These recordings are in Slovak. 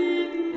in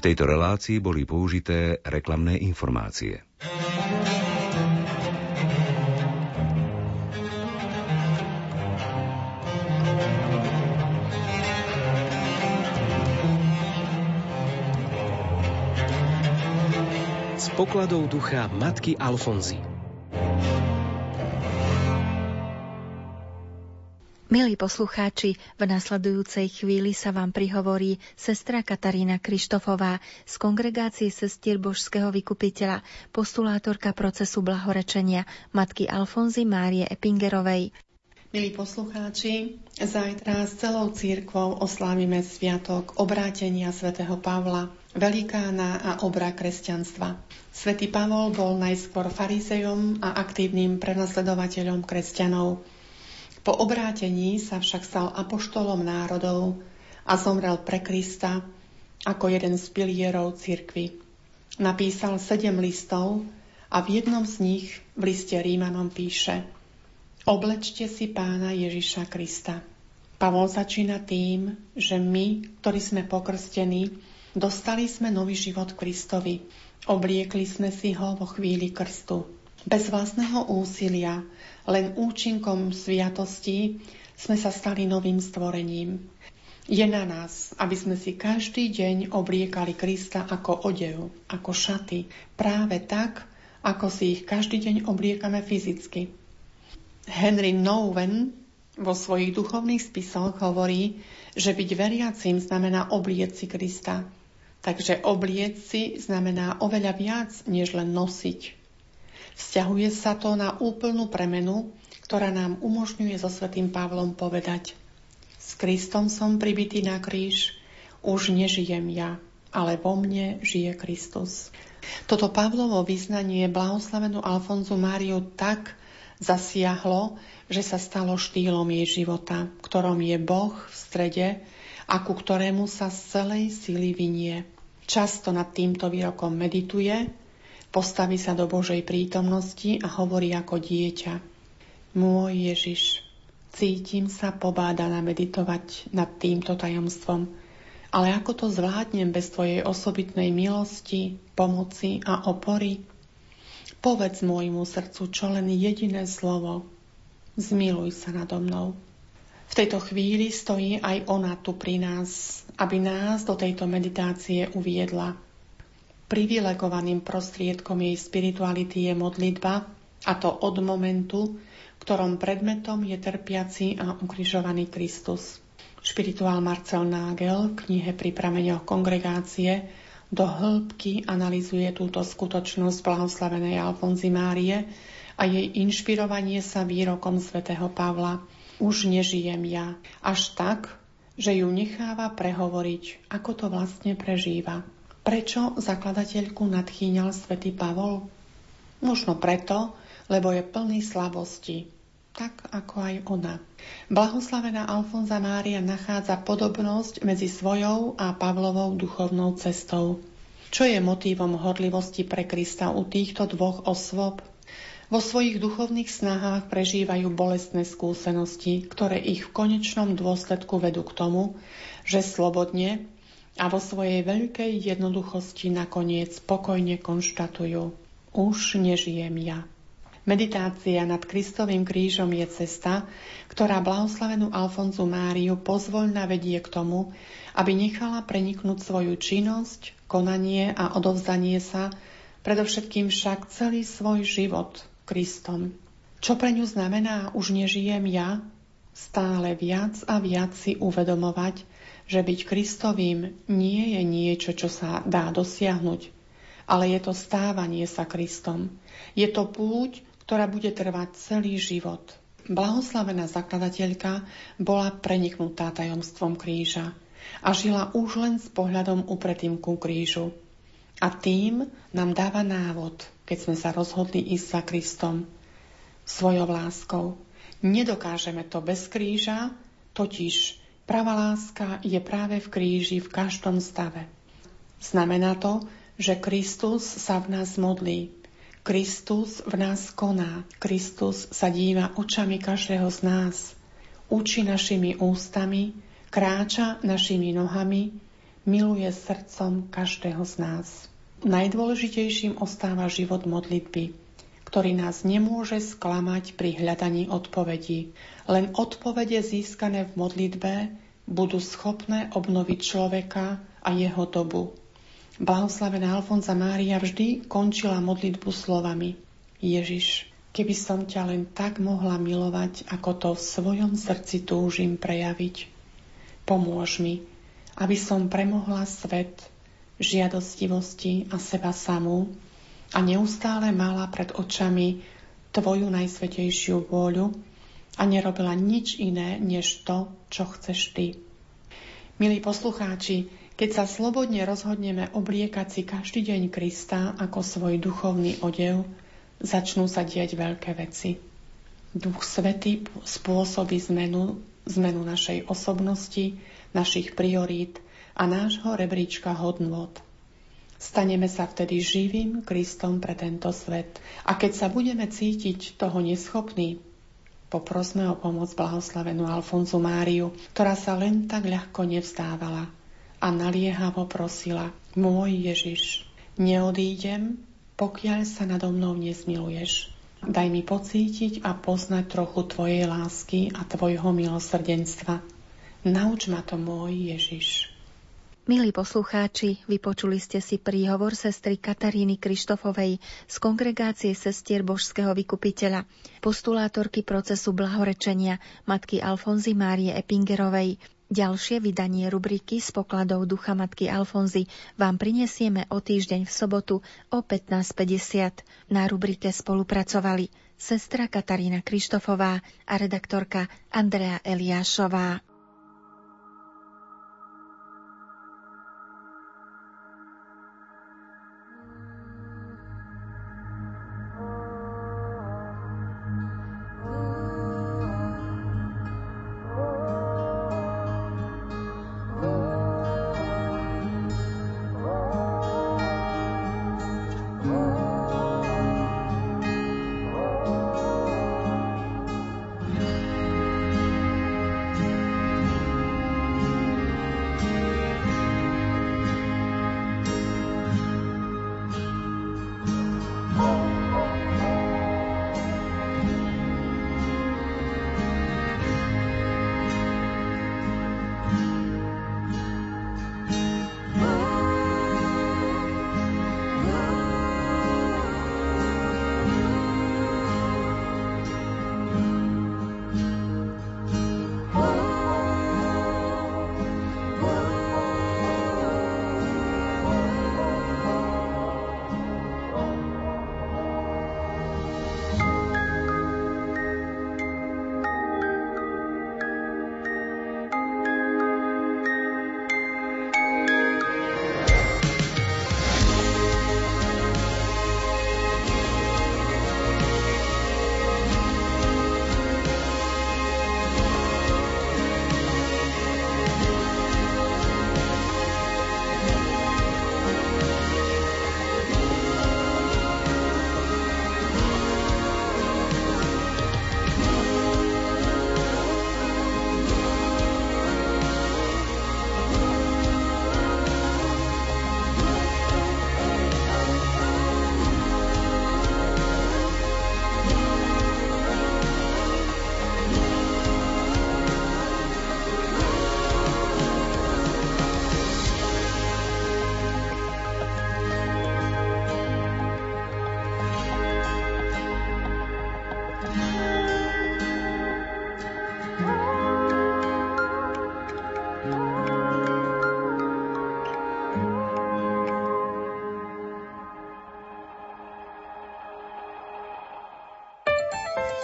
tejto relácii boli použité reklamné informácie. Z pokladov ducha matky Alfonzy. Milí poslucháči, v nasledujúcej chvíli sa vám prihovorí sestra Katarína Krištofová z kongregácie sestier Božského vykupiteľa, postulátorka procesu blahorečenia matky Alfonzy Márie Epingerovej. Milí poslucháči, zajtra s celou církvou oslávime sviatok obrátenia svätého Pavla, velikána a obra kresťanstva. Svetý Pavol bol najskôr farizejom a aktívnym prenasledovateľom kresťanov. Po obrátení sa však stal apoštolom národov a zomrel pre Krista ako jeden z pilierov cirkvy. Napísal sedem listov a v jednom z nich v liste Rímanom píše Oblečte si pána Ježiša Krista. Pavol začína tým, že my, ktorí sme pokrstení, dostali sme nový život Kristovi. Obliekli sme si ho vo chvíli krstu. Bez vlastného úsilia len účinkom sviatosti sme sa stali novým stvorením. Je na nás, aby sme si každý deň obliekali Krista ako odev, ako šaty, práve tak, ako si ich každý deň obliekame fyzicky. Henry Nowen vo svojich duchovných spisoch hovorí, že byť veriacím znamená oblieť si Krista. Takže oblieť si znamená oveľa viac, než len nosiť. Vzťahuje sa to na úplnú premenu, ktorá nám umožňuje so svetým Pavlom povedať S Kristom som pribitý na kríž, už nežijem ja, ale vo mne žije Kristus. Toto Pavlovo vyznanie blahoslavenú Alfonzu Máriu tak zasiahlo, že sa stalo štýlom jej života, ktorom je Boh v strede a ku ktorému sa z celej sily vynie. Často nad týmto výrokom medituje Postaví sa do Božej prítomnosti a hovorí ako dieťa. Môj Ježiš, cítim sa pobádaná meditovať nad týmto tajomstvom, ale ako to zvládnem bez Tvojej osobitnej milosti, pomoci a opory? Povedz môjmu srdcu čo len jediné slovo. Zmiluj sa nado mnou. V tejto chvíli stojí aj ona tu pri nás, aby nás do tejto meditácie uviedla. Privilegovaným prostriedkom jej spirituality je modlitba, a to od momentu, ktorom predmetom je trpiaci a ukrižovaný Kristus. Špirituál Marcel Nagel v knihe pri prameňoch kongregácie do hĺbky analizuje túto skutočnosť blahoslavenej Alfonzy Márie a jej inšpirovanie sa výrokom svätého Pavla Už nežijem ja, až tak, že ju necháva prehovoriť, ako to vlastne prežíva. Prečo zakladateľku nadchýňal svätý Pavol? Možno preto, lebo je plný slabosti, tak ako aj ona. Blahoslavená Alfonza Mária nachádza podobnosť medzi svojou a Pavlovou duchovnou cestou. Čo je motívom hodlivosti pre Krista u týchto dvoch osôb? Vo svojich duchovných snahách prežívajú bolestné skúsenosti, ktoré ich v konečnom dôsledku vedú k tomu, že slobodne a vo svojej veľkej jednoduchosti nakoniec spokojne konštatujú už nežijem ja. Meditácia nad Kristovým krížom je cesta, ktorá blahoslavenú Alfonzu Máriu pozvoľna vedie k tomu, aby nechala preniknúť svoju činnosť, konanie a odovzdanie sa, predovšetkým však celý svoj život Kristom. Čo pre ňu znamená už nežijem ja? Stále viac a viac si uvedomovať, že byť Kristovým nie je niečo, čo sa dá dosiahnuť, ale je to stávanie sa Kristom. Je to púť, ktorá bude trvať celý život. Blahoslavená zakladateľka bola preniknutá tajomstvom kríža a žila už len s pohľadom upretým ku krížu. A tým nám dáva návod, keď sme sa rozhodli ísť za Kristom, svojou láskou. Nedokážeme to bez kríža, totiž pravá láska je práve v kríži v každom stave. Znamená to, že Kristus sa v nás modlí, Kristus v nás koná. Kristus sa díva očami každého z nás. Učí našimi ústami, kráča našimi nohami, miluje srdcom každého z nás. Najdôležitejším ostáva život modlitby, ktorý nás nemôže sklamať pri hľadaní odpovedí. Len odpovede získané v modlitbe budú schopné obnoviť človeka a jeho dobu. Blahoslavená Alfonza Mária vždy končila modlitbu slovami Ježiš, keby som ťa len tak mohla milovať, ako to v svojom srdci túžim prejaviť. Pomôž mi, aby som premohla svet žiadostivosti a seba samú a neustále mala pred očami Tvoju najsvetejšiu vôľu a nerobila nič iné, než to, čo chceš Ty. Milí poslucháči, keď sa slobodne rozhodneme obliekať si každý deň Krista ako svoj duchovný odev, začnú sa diať veľké veci. Duch Svetý spôsobí zmenu, zmenu našej osobnosti, našich priorít a nášho rebríčka hodnot. Staneme sa vtedy živým Kristom pre tento svet. A keď sa budeme cítiť toho neschopný, poprosme o pomoc blahoslavenú Alfonzu Máriu, ktorá sa len tak ľahko nevzdávala a naliehavo prosila, môj Ježiš, neodídem, pokiaľ sa nado mnou nezmiluješ. Daj mi pocítiť a poznať trochu Tvojej lásky a Tvojho milosrdenstva. Nauč ma to, môj Ježiš. Milí poslucháči, vypočuli ste si príhovor sestry Kataríny Krištofovej z kongregácie sestier Božského vykupiteľa, postulátorky procesu blahorečenia matky Alfonzy Márie Epingerovej, Ďalšie vydanie rubriky z pokladov Ducha Matky Alfonzy vám prinesieme o týždeň v sobotu o 15.50. Na rubrike spolupracovali sestra Katarína Krištofová a redaktorka Andrea Eliášová.